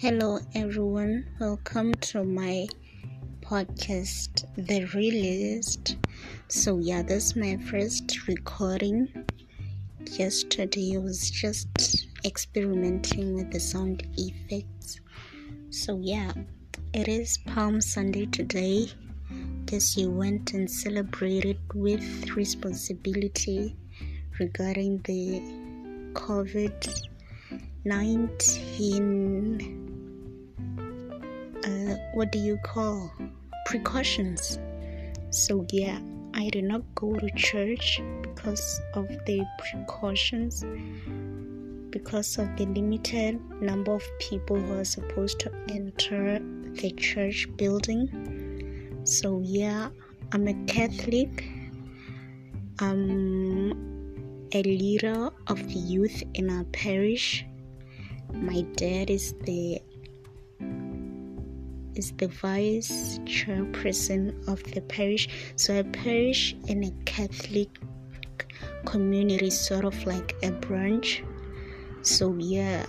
Hello, everyone. Welcome to my podcast, The Realist. So, yeah, this is my first recording. Yesterday, I was just experimenting with the sound effects. So, yeah, it is Palm Sunday today. Guess you went and celebrated with responsibility regarding the COVID 19 uh, what do you call precautions? So yeah i did not go to church because of the precautions because of the limited number of people who are supposed to enter the church building. So yeah i'm a catholic. I'm a leader of the youth in our parish. My dad is the is the vice chairperson of the parish. So a parish in a Catholic community, sort of like a branch. So yeah,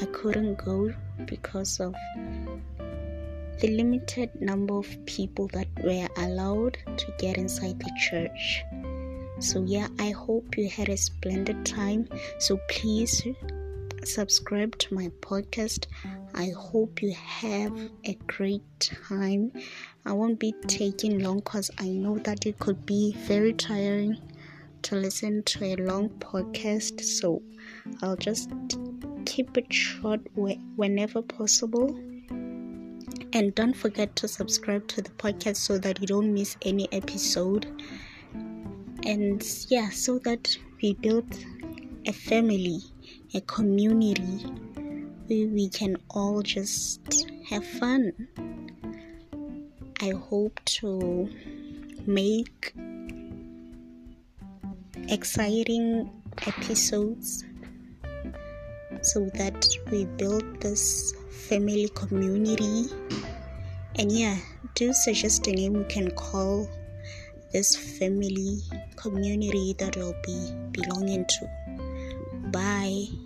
I couldn't go because of the limited number of people that were allowed to get inside the church. So yeah, I hope you had a splendid time. So please subscribe to my podcast. I hope you have a great time. I won't be taking long because I know that it could be very tiring to listen to a long podcast. So I'll just keep it short whenever possible. And don't forget to subscribe to the podcast so that you don't miss any episode. And yeah, so that we build a family a community we can all just have fun. I hope to make exciting episodes so that we build this family community. And yeah, do suggest a name we can call this family community that we'll be belonging to. Bye.